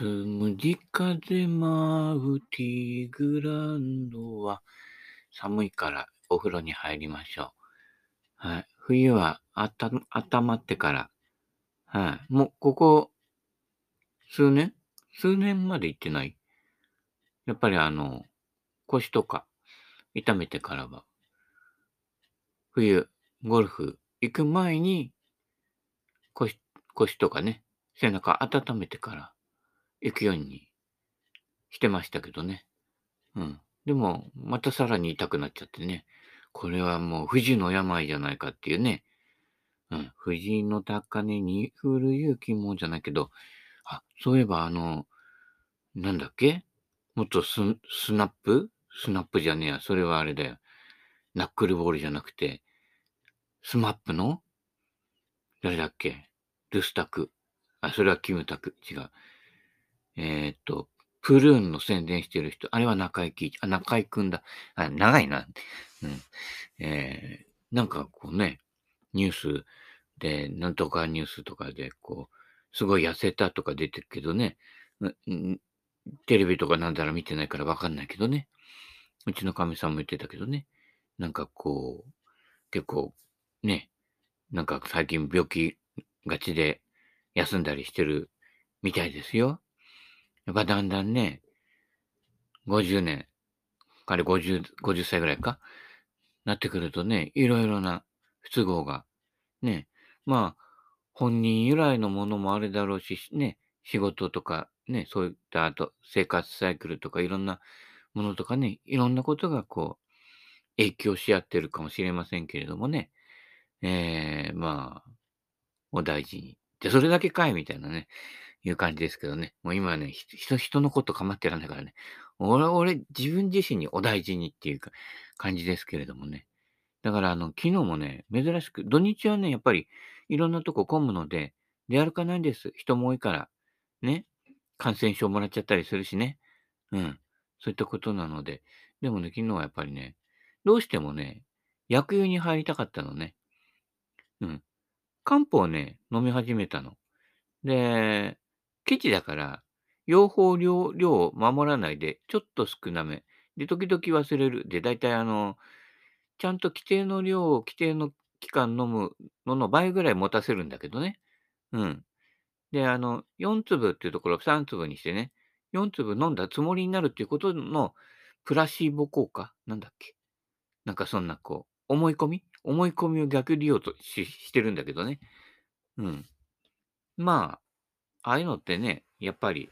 つむじ風舞うティーグランドは寒いからお風呂に入りましょう。はい。冬はあた、温まってから、はい。もう、ここ、数年？数年まで行ってない？やっぱりあの、腰とか痛めてからは、冬、ゴルフ行く前に腰、腰とかね、背中温めてから行くようにしてましたけどね。うん。でも、またさらに痛くなっちゃってね。これはもう富士の病じゃないかっていうね。うん。富士の高根に降る雪もじゃないけど、あ、そういえばあの、なんだっけ？もっとススナップ？スナップじゃねえや。それはあれだよ。ナックルボールじゃなくて、 SMAP の？誰だっけ？ルスタク。あ、それはキムタク。違う。えー、っと、プルーンの宣伝してる人。あれは中井貴一。あ、中井くんだ。あ、長いな。うん。えー、なんかこうね、ニュースで、なんとかニュースとかで、こう、すごい痩せたとか出てるけどね。テレビとかなんだら見てないからわかんないけどね。うちのかみさんも言ってたけどね。なんかこう、結構、ね、なんか最近病気がちで休んだりしてるみたいですよ。やっぱだんだんね、50年、彼50、50歳ぐらいか、なってくるとね、いろいろな不都合が、ね、まあ、本人由来のものもあるだろうし、ね、仕事とか、ね、そういった後、生活サイクルとかいろんなものとかね、いろんなことがこう、影響し合ってるかもしれませんけれどもね、えー、まあ、お大事に。で、それだけかいみたいなね、いう感じですけどね。もう今はね、人、人のこと構ってらんないからね。俺、俺、自分自身にお大事にっていうか、感じですけれどもね。だから、あの、昨日もね、珍しく、土日はね、やっぱり、いろんなとこ混むので、出歩かないんです。人も多いから。ね。感染症もらっちゃったりするしね。うん。そういったことなので。でもね、昨日はやっぱりね、どうしてもね、薬湯に入りたかったのね。うん。漢方をね、飲み始めたの。で、ケチだから、用法量量を守らないで、ちょっと少なめ。で、時々忘れる。で、大体あの、ちゃんと規定の量を規定の期間飲むのの倍ぐらい持たせるんだけどね。うん。で、あの、4粒っていうところを3粒にしてね、4粒飲んだつもりになるっていうことのプラシーボ効果？なんだっけ？なんかそんなこう、思い込み？思い込みを逆利用とししてるんだけどね。うん。まああ、あいうのってね、やっぱり、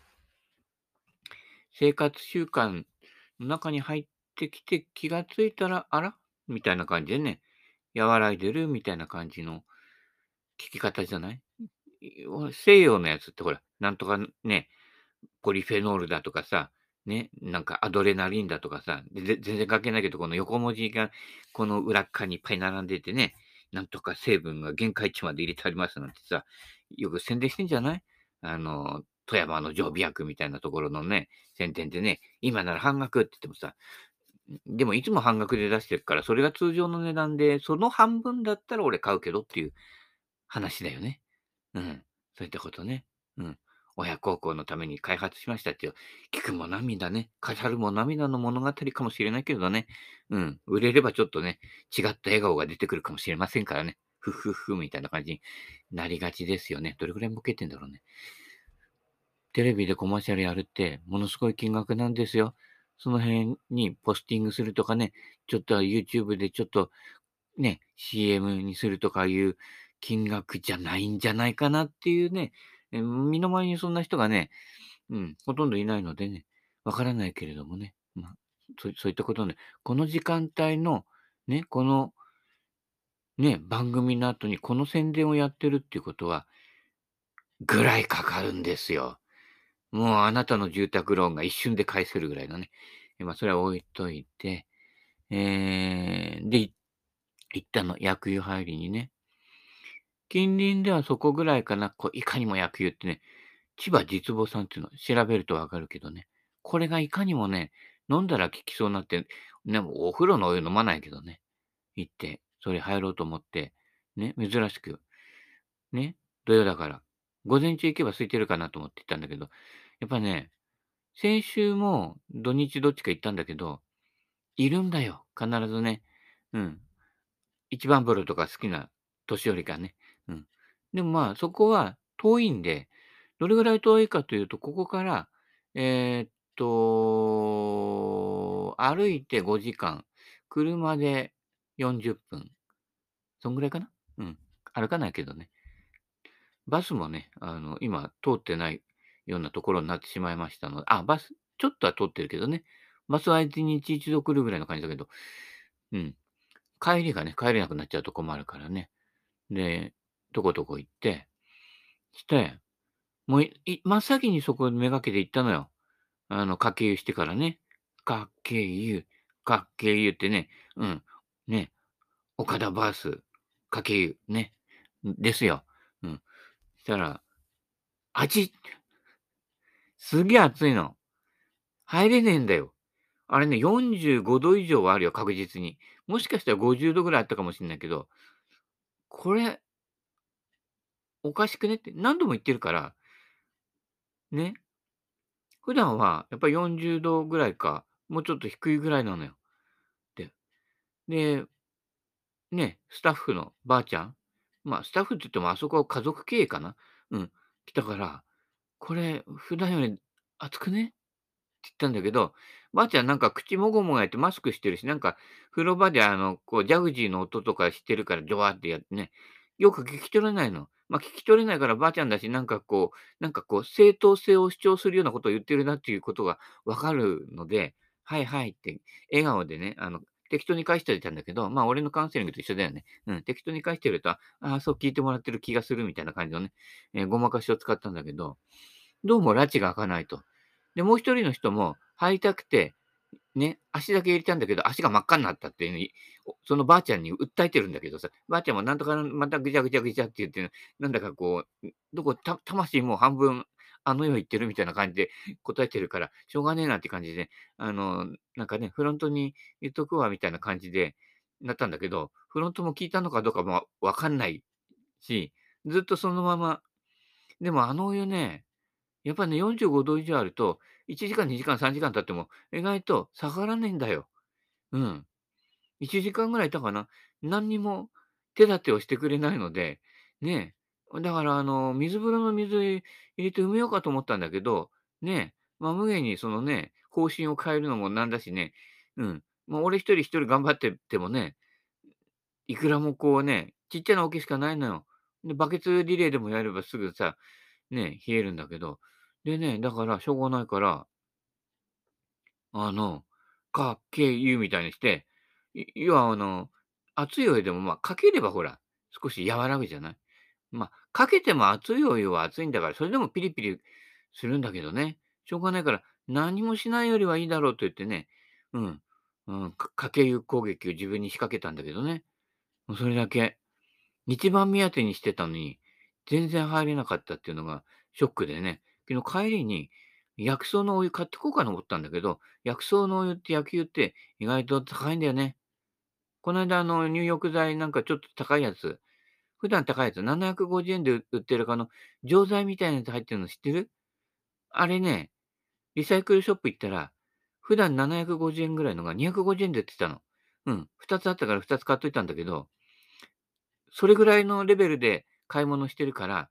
生活習慣の中に入ってきて気がついたら、あら？みたいな感じでね、和らいでるみたいな感じの聞き方じゃない？西洋のやつってほら、なんとかね、ポリフェノールだとかさ、ね、なんかアドレナリンだとかさ、全然関係ないけど、この横文字がこの裏側にいっぱい並んでてね、なんとか成分が限界値まで入れてありますなんてさ、よく宣伝してんじゃない？あの、富山の常備薬みたいなところのね、宣伝でね、今なら半額って言ってもさ、でもいつも半額で出してるから、それが通常の値段で、その半分だったら俺買うけどっていう話だよね。うん。そういったことね。うん。親孝行のために開発しましたっていう、聞くも涙ね、語るも涙の物語かもしれないけどね。うん。売れればちょっとね、違った笑顔が出てくるかもしれませんからね。ふふふみたいな感じになりがちですよね。どれくらいボケてんだろうね。テレビでコマーシャルやるって、ものすごい金額なんですよ。その辺にポスティングするとかね、ちょっと YouTube でちょっとね、CM にするとかいう金額じゃないんじゃないかなっていうね、身の回りにそんな人がね、うん、ほとんどいないのでね、わからないけれどもね、まあ、そういったことね、この時間帯の、ね、このね、番組の後にこの宣伝をやってるっていうことは、ぐらいかかるんですよ。もうあなたの住宅ローンが一瞬で返せるぐらいのね。まあ、それは置いといて、えー、で、行ったの、薬湯入りにね。近隣ではそこぐらいかな、こういかにも薬湯ってね、千葉実母さんっていうの調べるとわかるけどね。これがいかにもね、飲んだら効きそうになって、ね、お風呂のお湯飲まないけどね。行って、それ入ろうと思って、ね、珍しく、ね、土曜だから、午前中行けば空いてるかなと思って行ったんだけど、やっぱね、先週も土日どっちか行ったんだけど、いるんだよ、必ずね。うん。一番風呂とか好きな年寄りがね。うん。でもまあ、そこは遠いんで、どれぐらい遠いかというと、ここから、えーっと、歩いて5時間、車で40分。そんぐらいかな？うん。歩かないけどね。バスもね、あの、今通ってないようなところになってしまいましたので、あ、バス、ちょっとは通ってるけどね。バスは1日一度来るぐらいの感じだけど、うん。帰りがね、帰れなくなっちゃうと困るからね。で、どこどこ行って、して、もう、真っ先にそこめがけて行ったのよ。あの、かけ湯してからね。かけ湯、かけ湯ってね、うん、ね、岡田バース、かけ湯、ね、ですよ。うん。したら、あちすげえ暑いの。入れねえんだよ。あれね、45度以上はあるよ、確実に。もしかしたら50度ぐらいあったかもしんないけど、これ、おかしくねって何度も言ってるから、ね。普段はやっぱり40度ぐらいか、もうちょっと低いぐらいなのよ。で、ね、スタッフのばあちゃん、まあ、スタッフって言ってもあそこは家族経営かな？うん、来たから、これ普段より暑くね？って言ったんだけど、ばあちゃんなんか口もごもごやってマスクしてるし、なんか風呂場であの、こうジャグジーの音とかしてるからジョワーってやってね、よく聞き取れないの。まあ、聞き取れないからばあちゃんだし、なんかこうなんかこう正当性を主張するようなことを言ってるなっていうことが分かるので、はいはいって笑顔でね、あの、適当に返しておいたんだけど、まあ、俺のカウンセリングと一緒だよね。うん、適当に返してると、ああ、そう聞いてもらってる気がするみたいな感じのね、えーごまかしを使ったんだけど、どうも埒が明かないと。で、もう一人の人も入りたくて、ね、足だけ入れたんだけど、足が真っ赤になったっていうのに、そのばあちゃんに訴えてるんだけどさ、ばあちゃんもなんとかまたぐちゃぐちゃぐちゃって言って、なんだかこう、どこ、魂もう半分あの世行ってるみたいな感じで答えてるから、しょうがねえなって感じで、あの、なんかね、フロントに言っとくわみたいな感じでなったんだけど、フロントも聞いたのかどうかもわかんないし、ずっとそのまま、でもあのお湯ね、やっぱね、45度以上あると、1時間、2時間、3時間経っても、意外と下がらないんだよ。うん。1時間ぐらいいたかな。何にも手立てをしてくれないので、ねえ。だからあの、水風呂の水入れて埋めようかと思ったんだけど、ね、まあ、無限にそのね、方針を変えるのもなんだしね、うん。まあ、俺一人一人頑張っててもね、いくらもこうね、ちっちゃな桶しかないのよ。で、バケツリレーでもやればすぐさ、ね、冷えるんだけど。でね、だからしょうがないから、あの、かっけ湯みたいにして、要はあの、熱いお湯でも、まあ、かければほら、少し和らぐじゃない？まあ、かけても熱いお湯は熱いんだから、それでもピリピリするんだけどね。しょうがないから、何もしないよりはいいだろうと言ってね、うん、うん、かけ湯攻撃を自分に仕掛けたんだけどね。もうそれだけ。一番目当てにしてたのに、全然入れなかったっていうのがショックでね。昨日帰りに薬草のお湯買ってこうかと思ったんだけど、薬草のお湯って野球って意外と高いんだよね。この間、あの、入浴剤なんかちょっと高いやつ、普段高いやつ、750円で売ってるあの、錠剤みたいなやつ入ってるの知ってる？あれね、リサイクルショップ行ったら、普段750円ぐらいのが250円で売ってたの。うん。2つあったから2つ買っといたんだけど、それぐらいのレベルで買い物してるから、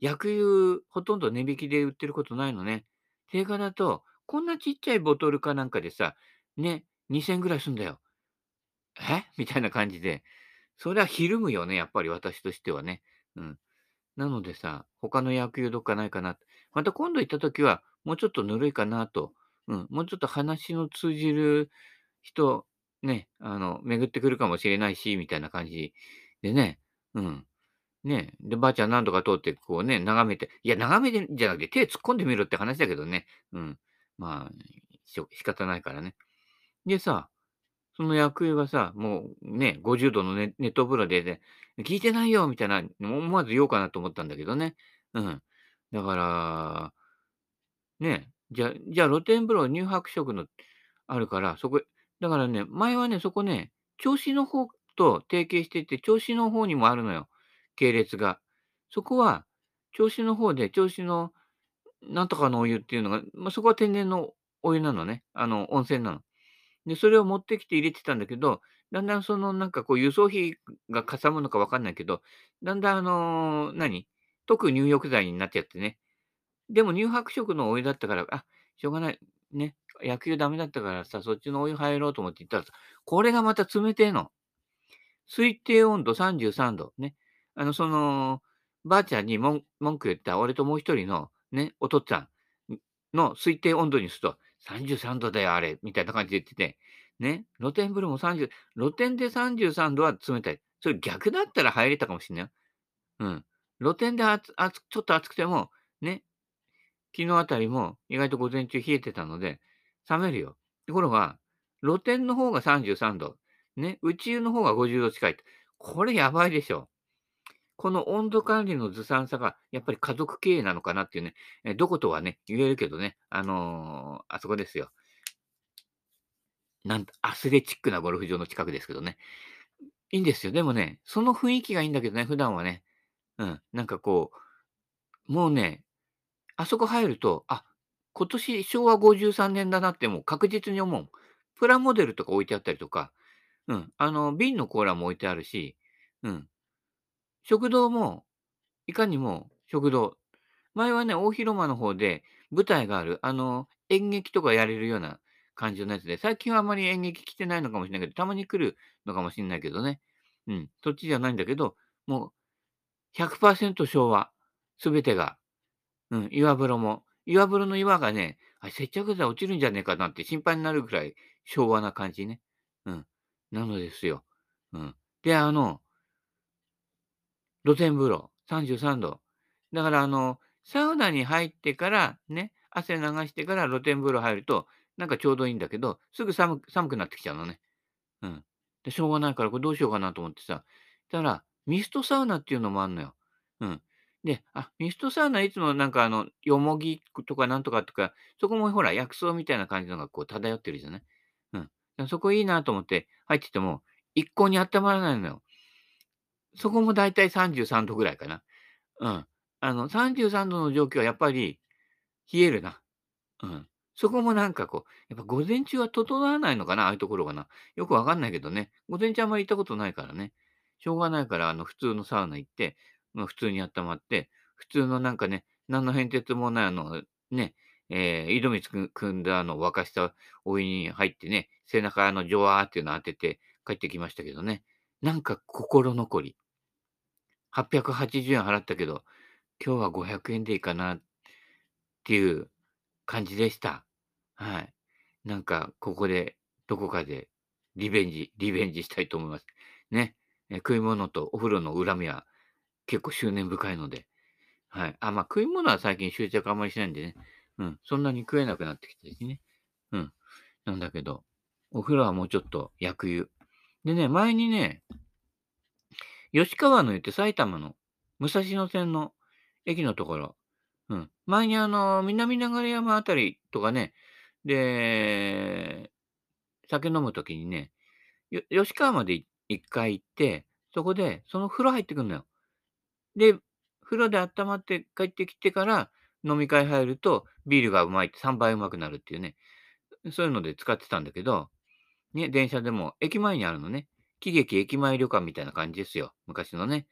薬湯ほとんど値引きで売ってることないのね。定価だと、こんなちっちゃいボトルかなんかでさ、ね、2000円ぐらいすんだよ。え？みたいな感じで、それはひるむよね、やっぱり私としてはね。うん。なのでさ、他の野球どっかないかな。また今度行った時は、もうちょっとぬるいかなと。うん。もうちょっと話の通じる人、ね、あの、巡ってくるかもしれないし、みたいな感じでね。うん。ね。で、ばあちゃん何度か通って、こうね、眺めて、いや、眺めてんじゃなくて手突っ込んでみろって話だけどね。うん。まあ、し仕方ないからね。でさ、その役員がさ、もうね、50度のね熱湯風呂でね、聞いてないよみたいな、思わず言おうかなと思ったんだけどね。うん。だから、ね、じゃじゃあ露天風呂乳白色のあるから、そこだからね、前はね、そこね、銚子の方と提携してて、銚子の方にもあるのよ、系列が。そこは、銚子の方で、銚子のなんとかのお湯っていうのが、まあ、そこは天然のお湯なのね。あの、温泉なの。で、それを持ってきて入れてたんだけど、だんだんそのなんかこう輸送費がかさむのかわかんないけど、だんだんあの、何特入浴剤になっちゃってね。でも乳白色のお湯だったから、あ、しょうがない。ね。野球ダメだったからさ、そっちのお湯入ろうと思って行ったらさ、これがまた冷てえの。推定温度33度。ね。あの、その、ばあちゃんに文句言った俺ともう一人のね、お父っつぁんの推定温度にすると、33度だよ、あれ、みたいな感じで言ってて、ね、露天風呂も30、露天で33度は冷たい。それ逆だったら入れたかもしんない。うん。露天であちょっと暑くても、ね、昨日あたりも意外と午前中冷えてたので、冷めるよ。ところが、露天の方が33度、ね、内湯の方が50度近い。これやばいでしょ。この温度管理のずさんさが、やっぱり家族経営なのかなっていうね、えどことはね、言えるけどね、あのー、あそこですよ。なんアスレチックなゴルフ場の近くですけどね。いいんですよ。でもね、その雰囲気がいいんだけどね、普段はね。うん、なんかこう、もうね、あそこ入ると、あ、今年昭和53年だなってもう確実に思う。プラモデルとか置いてあったりとか、うん、あの、瓶のコーラも置いてあるし、うん、食堂も、いかにも食堂。前はね、大広間の方で舞台がある、あの、演劇とかやれるような感じのやつで、最近はあまり演劇来てないのかもしれないけど、たまに来るのかもしれないけどね。うん、そっちじゃないんだけど、もう100%昭和。すべてが。うん、岩風呂も。岩風呂の岩がね、あ接着剤落ちるんじゃねえかなって心配になるぐらい昭和な感じね。うん。なのですよ。うん。で、あの、露天風呂、33度。だから、あの、サウナに入ってからね、汗流してから露天風呂入ると、なんかちょうどいいんだけど、すぐ寒寒くなってきちゃうのね。うん。で、しょうがないから、これどうしようかなと思ってさ。だから、ミストサウナっていうのもあんのよ。うん。で、あ、ミストサウナいつもなんかあの、よもぎとかなんとかとか、そこもほら、薬草みたいな感じのがこう漂ってるじゃないうん。そこいいなと思って入ってても、一向に温まらないのよ。そこもだいたい33度ぐらいかな。うん。あの、33度の状況はやっぱり冷えるな。うん。そこもなんかこう、やっぱ午前中は整わないのかな、ああいうところがな。よくわかんないけどね。午前中あんまり行ったことないからね。しょうがないから、あの、普通のサウナ行って、まあ、普通に温まって、普通のなんかね、何の変哲もない、あの、ね、えー、井戸水くんだあの沸かしたお湯に入ってね、背中あのジョワーっていうのを当てて帰ってきましたけどね。なんか心残り。880円払ったけど、今日は500円でいいかなっていう感じでした。はい。なんか、ここで、どこかでリベンジ、リベンジしたいと思います。ね。え食い物とお風呂の恨みは結構執念深いので。はい。あ、まあ、食い物は最近執着あんまりしないんでね。うん。そんなに食えなくなってきてしね。うん。なんだけど、お風呂はもうちょっと薬湯。でね、前にね、吉川の湯って埼玉の武蔵野線の駅のところ。うん。前にあの、南流山あたりとかね、で、酒飲むときにね、吉川まで一回行って、そこで、その風呂入ってくんのよ。で、風呂で温まって帰ってきてから飲み会入ると、ビールがうまいって3倍うまくなるっていうね、そういうので使ってたんだけど、ね、電車でも駅前にあるのね。喜劇駅前旅館みたいな感じですよ。昔のね。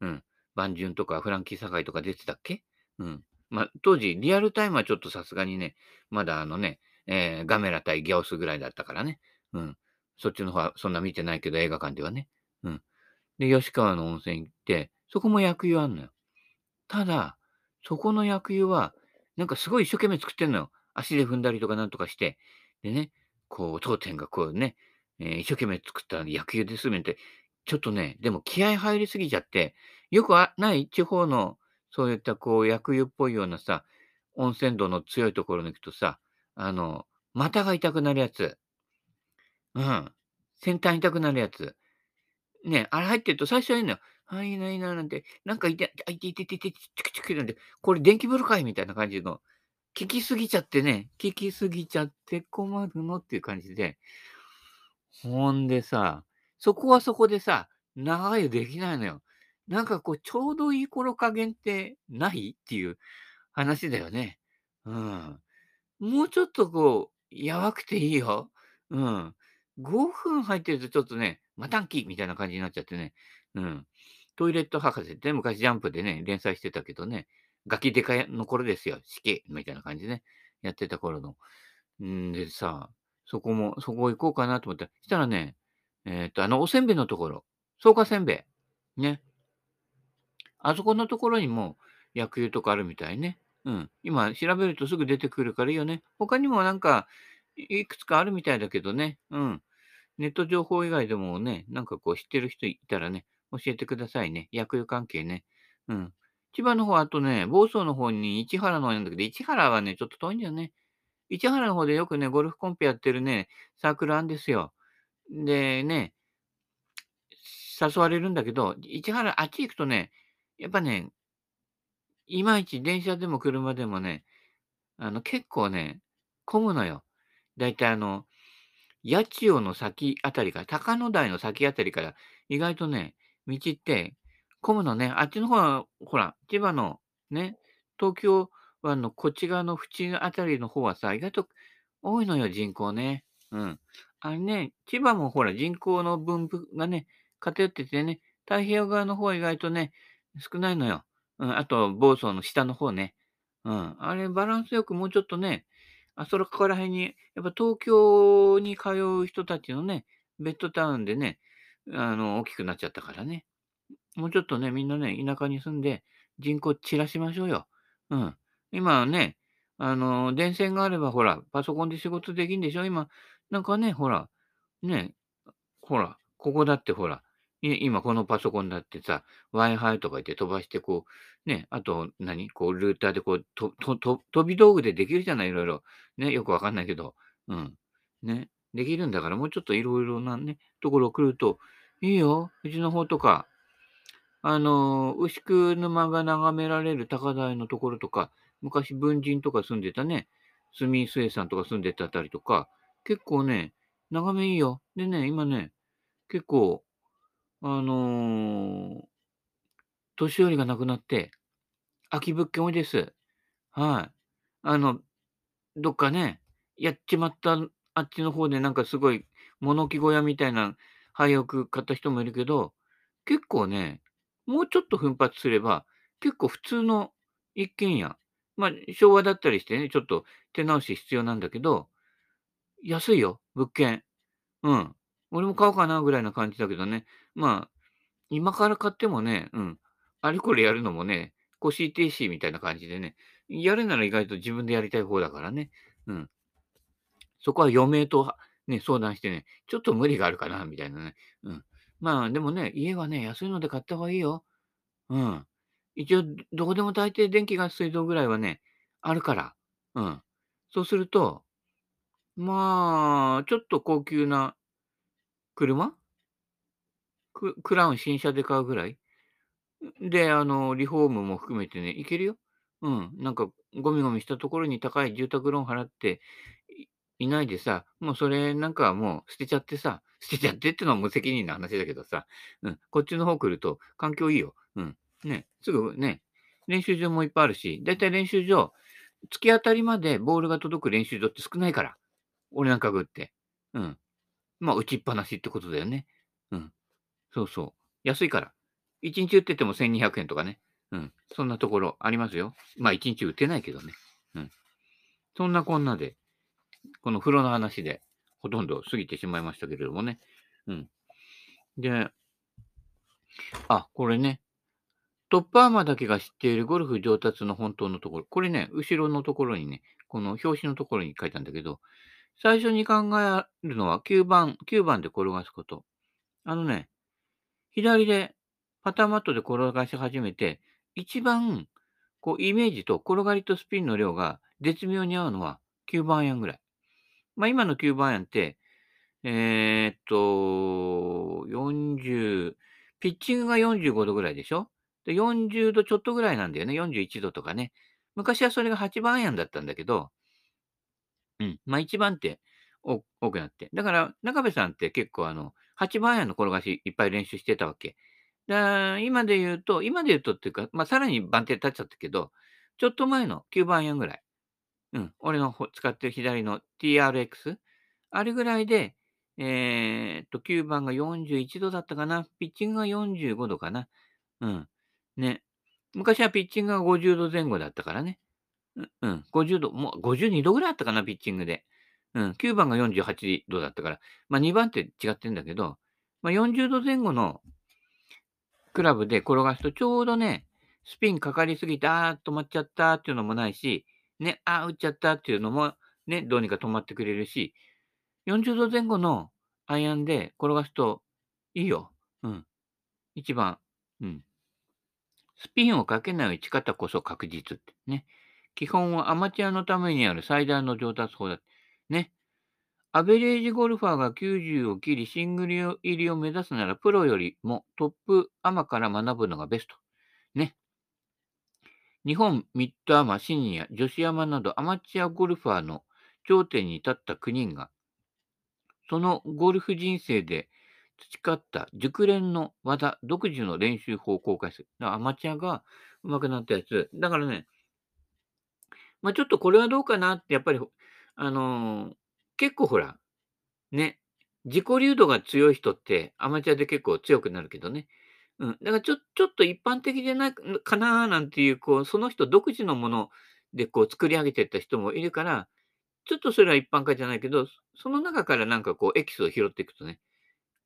うん。万順とかフランキー堺とか出てたっけ？うん。まあ、当時、リアルタイムはちょっとさすがにね、まだあのね、えー、ガメラ対ギャオスぐらいだったからね。うん。そっちの方はそんな見てないけど、映画館ではね。うん。で、吉川の温泉行って、そこも薬湯あんのよ。ただ、そこの薬湯は、なんかすごい一生懸命作ってんのよ。足で踏んだりとかなんとかして。でね、こう、当店がこうね、えー、一生懸命作った野球ですめて、ちょっとね、でも気合入りすぎちゃって、よくない地方の、そういったこう、薬湯っぽいようなさ、温泉度の強いところに行くとさ、あの、股が痛くなるやつ。うん。先端痛くなるやつ。ね、あれ入ってると最初はいいのよ。はい、いいな、いいな、なんて、なんかいて、あ、いて、いて、いて、いて、チクチクなんで、これ電気風呂かいみたいな感じの、聞きすぎちゃってね、聞きすぎちゃって困るのっていう感じで、ほんでさ、そこはそこでさ、長湯できないのよ。なんかこう、ちょうどいい頃加減ってないっていう話だよね。うん。もうちょっとこう、やばくていいよ。うん。5分入ってるとちょっとね、またんきみたいな感じになっちゃってね。うん。トイレット博士って昔ジャンプでね、連載してたけどね、ガキデカの頃ですよ。死刑みたいな感じでね、やってた頃の。んでさ、そこも、そこ行こうかなと思ったら、したらね、えっと、あの、おせんべいのところ、草加せんべい。ね。あそこのところにも薬湯とかあるみたいね。うん。今調べるとすぐ出てくるからいいよね。他にもなんか、いくつかあるみたいだけどね。うん。ネット情報以外でもね、なんかこう知ってる人いたらね、教えてくださいね。薬湯関係ね。うん。千葉の方、あとね、房総の方に市原の方なんだけど、市原はね、ちょっと遠いんだよね。市原の方でよくね、ゴルフコンペやってるね、サークルあんですよ。でね、誘われるんだけど、市原、あっち行くとね、やっぱね、いまいち電車でも車でもね、あの、結構ね、混むのよ。だいたいあの、八千代の先あたりから、高野台の先あたりから、意外とね、道って混むのね。あっちの方は、ほら、千葉のね、東京湾のこっち側の縁あたりの方はさ、意外と多いのよ、人口ね。うん。あれね、千葉もほら、人口の分布がね、偏っててね、太平洋側の方は意外とね、少ないのよ。うん、あと、房総の下の方ね。うん。あれ、バランスよくもうちょっとね、あそこら辺に、やっぱ東京に通う人たちのね、ベッドタウンでね、あの、大きくなっちゃったからね。もうちょっとね、みんなね、田舎に住んで、人口散らしましょうよ。うん。今ね、あの、電線があれば、ほら、パソコンで仕事できんでしょ？今、なんかね、ほら、ね、ほら、ここだってほら、今このパソコンだってさ、Wi-Fi とか言って飛ばしてこう、ね、あと何？こうルーターでこう、ととと飛び道具でできるじゃない？いろいろ。ね、よくわかんないけど。うん。ね。できるんだから、もうちょっといろいろなね、ところ来ると、いいよ。うちの方とか、あの、牛久沼が眺められる高台のところとか、昔文人とか住んでたね、住末さんとか住んでたあたりとか、結構ね、眺めいいよ。でね、今ね、結構、あのー年寄りが亡くなって、空き物件多いです。はい。あの、どっかね、やっちまった、あっちの方でなんかすごい物置小屋みたいな廃屋買った人もいるけど、結構ね、もうちょっと奮発すれば、結構普通の一軒家、まあ、昭和だったりしてね、ちょっと手直し必要なんだけど、安いよ、物件。うん。俺も買おうかなぐらいな感じだけどね。まあ、今から買ってもね、うん。あれこれやるのもね、腰停止みたいな感じでね、やるなら意外と自分でやりたい方だからね。うん。そこは余命とね、相談してね、ちょっと無理があるかな、みたいなね。うん。まあ、でもね、家はね、安いので買った方がいいよ。うん。一応、どこでも大抵電気、ガス、水道ぐらいはね、あるから。うん。そうすると、まあ、ちょっと高級な車？ククラウン新車で買うぐらい？で、あの、リフォームも含めてね、いけるよ。うん。なんか、ゴミゴミしたところに高い住宅ローン払っていいないでさ、もうそれなんかはもう捨てちゃってさ、捨てちゃってってのは無責任な話だけどさ、うん。こっちの方来ると環境いいよ。うん。ね。すぐね、練習場もいっぱいあるし、だいたい練習場、突き当たりまでボールが届く練習場って少ないから。俺なんかぐって。うん。まあ、打ちっぱなしってことだよね。うん。そうそう。安いから。1日売ってても1200円とかね。うん。そんなところありますよ。まあ、1日売ってないけどね。うん。そんなこんなで、この風呂の話でほとんど過ぎてしまいましたけれどもね。うん。で、あ、これね。トップアーマーだけが知っているゴルフ上達の本当のところ。これね、後ろのところにね、この表紙のところに書いたんだけど、最初に考えるのは9番、9番で転がすこと。あのね、左でパターマットで転がし始めて、一番こうイメージと転がりとスピンの量が絶妙に合うのは9番アイアンぐらい。まあ今の9番アイアンって、えーっと、40、ピッチングが45度ぐらいでしょ？で ?40 度ちょっとぐらいなんだよね。41度とかね。昔はそれが8番アイアンだったんだけど、うん。まあ1番って多くなって。だから、中部さんって結構あの、8番アイアンの転がしいっぱい練習してたわけ。だ今で言うと、今で言うとっていうか、まあ、さらに番手立っちゃったけど、ちょっと前の9番円ぐらい。うん、俺のほ使ってる左の TRX、あれぐらいで、えーっと、9番が41度だったかな？ピッチングが45度かな？うん。ね。昔はピッチングが50度前後だったからね。ううん、50度、もう52度ぐらいあったかな、ピッチングで。うん、9番が48度だったから、まあ2番って違ってんだけど、まあ40度前後のクラブで転がすとちょうどね、スピンかかりすぎて、あー止まっちゃったっていうのもないし、ね、あ打っちゃったっていうのもね、どうにか止まってくれるし、40度前後のアイアンで転がすといいよ。うん。一番。うん。スピンをかけない打ち方こそ確実ってね。基本はアマチュアのためにある最大の上達法だ。ね。アベレージゴルファーが90を切りシングル入りを目指すならプロよりもトップアマから学ぶのがベスト。ね。日本ミッドアマ、シニア、女子アマなどアマチュアゴルファーの頂点に立った9人が、そのゴルフ人生で培った熟練の技、独自の練習法を公開する。だからアマチュアが上手くなったやつ。だからね、まあ、ちょっとこれはどうかなって、やっぱり、あのー、結構ほら、ね、自己流度が強い人ってアマチュアで結構強くなるけどね。うん。だからちょちょっと一般的じゃないかななんていう、こう、その人独自のものでこう作り上げてった人もいるから、ちょっとそれは一般化じゃないけど、その中からなんかこうエキスを拾っていくとね、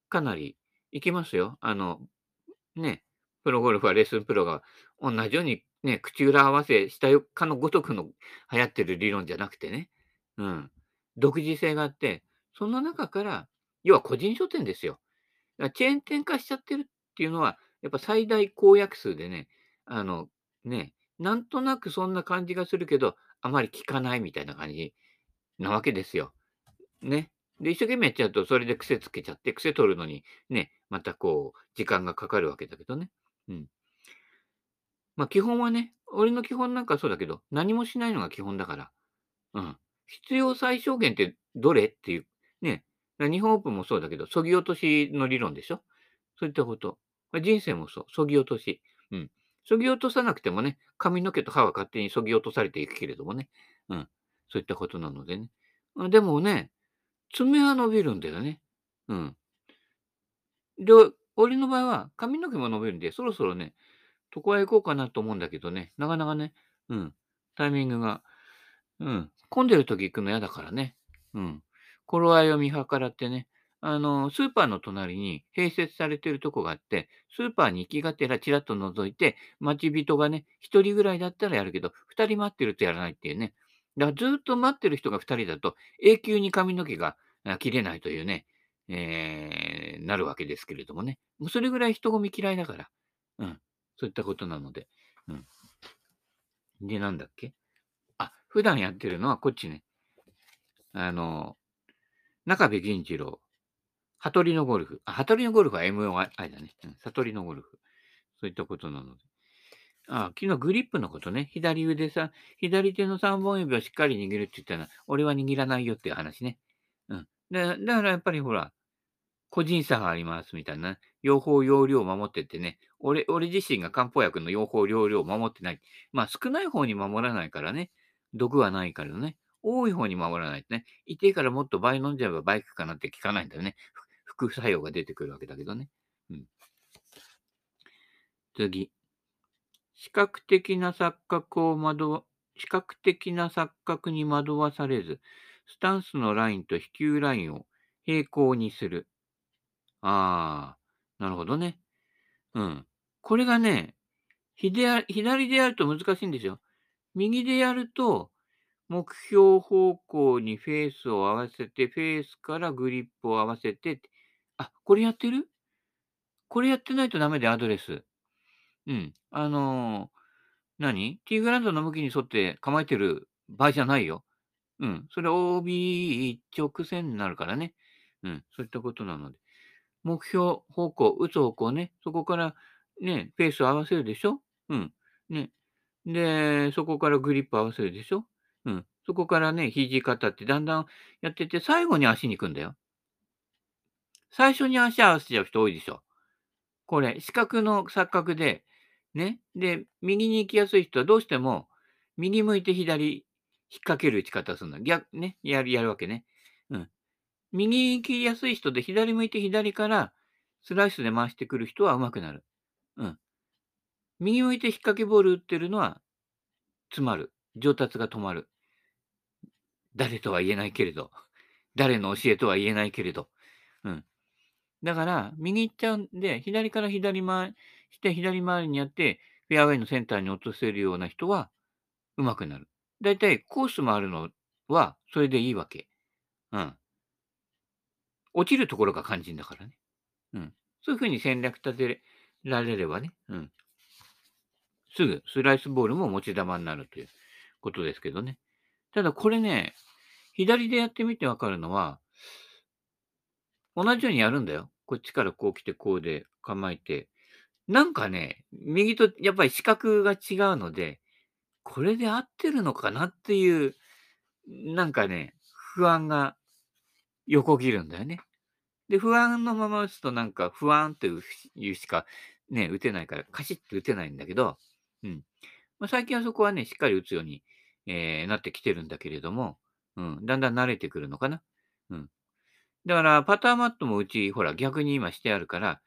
かなりいきますよ。あの、ね、プロゴルファー、レッスンプロが同じようにね、口裏合わせしたよかのごとくの流行ってる理論じゃなくてね、うん、独自性があって、その中から、要は個人書店ですよ。チェーン店化しちゃってるっていうのは、やっぱ最大公約数でね、あの、ね、なんとなくそんな感じがするけど、あまり効かないみたいな感じなわけですよ。ね。で、一生懸命やっちゃうと、それで癖つけちゃって、癖取るのにね、またこう、時間がかかるわけだけどね。うん。まあ、基本はね、俺の基本なんかそうだけど、何もしないのが基本だから。うん。必要最小限ってどれ？っていう、ね。日本オープンもそうだけど、そぎ落としの理論でしょ？そういったこと。ま人生もそう、そぎ落とし。うん。そぎ落とさなくてもね、髪の毛と歯は勝手にそぎ落とされていくけれどもね。うん。そういったことなのでね。でもね、爪は伸びるんだよね。うん。で、俺の場合は髪の毛も伸びるんで、そろそろね、床へ行こうかなと思うんだけどね、なかなかね、うん、タイミングが、うん、混んでる時行くの嫌だからね、うん、頃合いを見計らってね、あの、スーパーの隣に併設されてるとこがあって、スーパーに行きがてらちらっと覗いて、待ち人がね、一人ぐらいだったらやるけど、二人待ってるとやらないっていうね。だからずっと待ってる人が二人だと、永久に髪の毛が切れないというね、えー、なるわけですけれどもね。もうそれぐらい人混み嫌いだから。うん。そういったことなので。うん。で、なんだっけ？あ、普段やってるのはこっちね。あの、中部銀次郎。悟りのゴルフ。あ、悟りのゴルフは MOI だね。悟りのゴルフ。そういったことなので。あ昨日グリップのことね。左腕さ、左手の3本指をしっかり握るって言ったら、俺は握らないよっていう話ね。うん。で、だからやっぱりほら、個人差がありますみたいな。用法、用量を守ってってね。俺、俺自身が漢方薬の用法、用量を守ってない。まあ少ない方に守らないからね。毒はないからね。多い方に守らないとね。痛いからもっと倍飲んじゃえばバイクかなって聞かないんだよね。副作用が出てくるわけだけどね。うん。次。視覚的な錯覚を惑わ、視覚的な錯覚に惑わされず、スタンスのラインと飛球ラインを平行にする。ああ、なるほどね。うん。これがね、左でやると難しいんですよ。右でやると、目標方向にフェースを合わせて、フェースからグリップを合わせて、あ、これやってる？これやってないとダメで、アドレス。うん。あの、何？ティーグランドの向きに沿って構えてる場合じゃないよ。うん。それ OB 一直線になるからね。うん。そういったことなので。目標方向、打つ方向ね。そこからね、ペースを合わせるでしょ？うん。ね。で、そこからグリップ合わせるでしょ？うん。そこからね、肘肩ってだんだんやってて、最後に足に行くんだよ。最初に足合わせちゃう人多いでしょ。これ、四角の錯覚で、ね。で、右に行きやすい人はどうしても、右向いて左引っ掛ける打ち方するの。逆、ね。やる、やるわけね。うん。右に行きやすい人で左向いて左からスライスで回してくる人は上手くなる。うん。右向いて引っ掛けボール打ってるのは詰まる。上達が止まる。誰とは言えないけれど。誰の教えとは言えないけれど。うん。だから、右行っちゃうんで、左から左回りして、左回りにやって、フェアウェイのセンターに落とせるような人は、上手くなる。だいたいコース回るのは、それでいいわけ。うん。落ちるところが肝心だからね。うん。そういうふうに戦略立てられればね。うん。すぐスライスボールも持ち球になるということですけどね。ただこれね、左でやってみてわかるのは、同じようにやるんだよ。こっちからこう来て、こうで構えて。なんかね、右とやっぱり視覚が違うので、これで合ってるのかなっていう、なんかね、不安が横切るんだよね。で、不安のまま打つとなんか不安というしかね、打てないから、カシッと打てないんだけど、うん。まあ、最近はそこはね、しっかり打つように、えー、なってきてるんだけれども、うん、だんだん慣れてくるのかな。うん。だから、パターマットもうち、ほら、逆に今してあるから、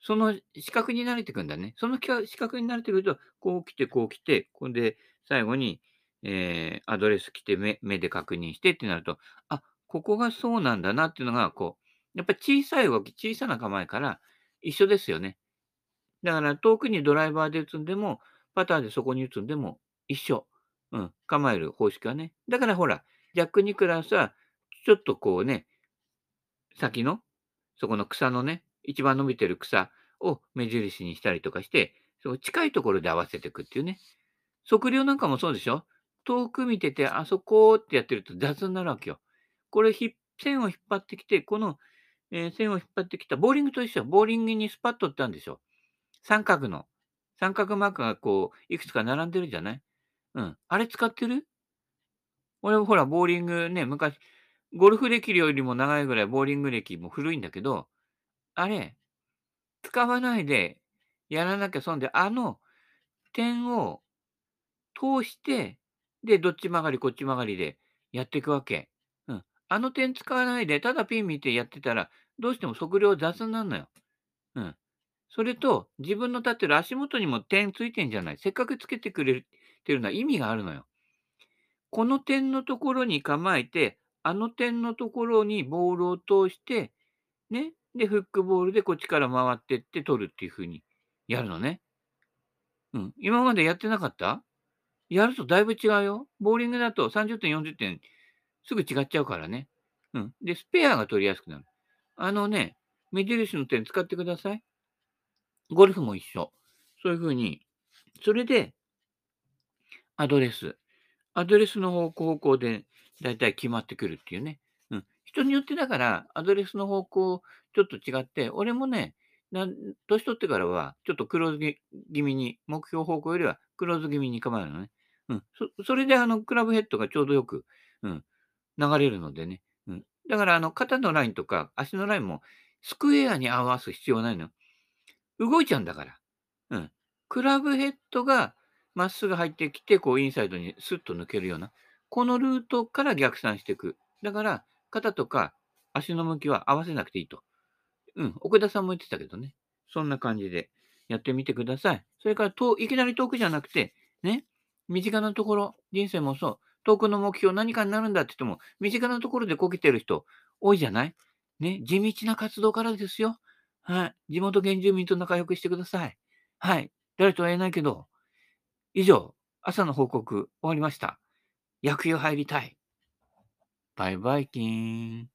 その四角に慣れてくんだね。その四角に慣れてくると、こう来て、こう来て、これで最後に、えー、アドレス来て目、目で確認してってなると、あ、ここがそうなんだなっていうのが、こう、やっぱ小さい動き、小さな構えから一緒ですよね。だから遠くにドライバーで打つんでも、パターでそこに打つんでも一緒。うん、構える方式はね。だからほら、ジャック・ニクラスは、ちょっとこうね、先の、そこの草のね、一番伸びてる草を目印にしたりとかして、そう近いところで合わせていくっていうね。測量なんかもそうでしょ？遠く見てて、あそこってやってると雑になるわけよ。これ、線を引っ張ってきて、この、えー、線を引っ張ってきた、ボーリングと一緒。ボーリングにスパッとってあるんでしょ？三角の。三角マークがこう、いくつか並んでるじゃない？うん。あれ使ってる？俺ほら、ボーリングね、昔、ゴルフ歴よりも長いぐらいボーリング歴も古いんだけど、あれ、使わないでやらなきゃ損で、あの点を通して、で、どっち曲がりこっち曲がりでやっていくわけ。うん。あの点使わないで、ただピン見てやってたら、どうしても測量雑になるのよ。うん。それと、自分の立ってる足元にも点ついてんじゃない。せっかくつけてくれてるのは意味があるのよ。この点のところに構えて、あの点のところにボールを通して、ね、で、フックボールでこっちから回ってって取るっていう風にやるのね。うん。今までやってなかった？やるとだいぶ違うよ。ボーリングだと30点、40点、すぐ違っちゃうからね。うん。で、スペアが取りやすくなる。あのね、目印の点使ってください。ゴルフも一緒。そういう風に、それで、アドレス。アドレスの方向でだいたい決まってくるっていうね。うん。人によってだから、アドレスの方向ちょっと違って、俺もね、年取ってからは、ちょっとクローズ気味に、目標方向よりはクローズ気味に構えるのね。うん。そそれで、あの、クラブヘッドがちょうどよく、うん、流れるのでね。うん。だから、あの、肩のラインとか足のラインも、スクエアに合わす必要ないの。動いちゃうんだから。うん。クラブヘッドがまっすぐ入ってきて、こう、インサイドにスッと抜けるような。このルートから逆算していく。だから、肩とか足の向きは合わせなくていいと。うん、奥田さんも言ってたけどね。そんな感じでやってみてください。それから、いきなり遠くじゃなくて、ね、身近なところ、人生もそう、遠くの目標何かになるんだって言っても、身近なところでこけてる人多いじゃない？ね、地道な活動からですよ。はい。地元原住民と仲良くしてください。はい。誰とは言えないけど、以上、朝の報告終わりました。薬用入りたい。バイバイキーン。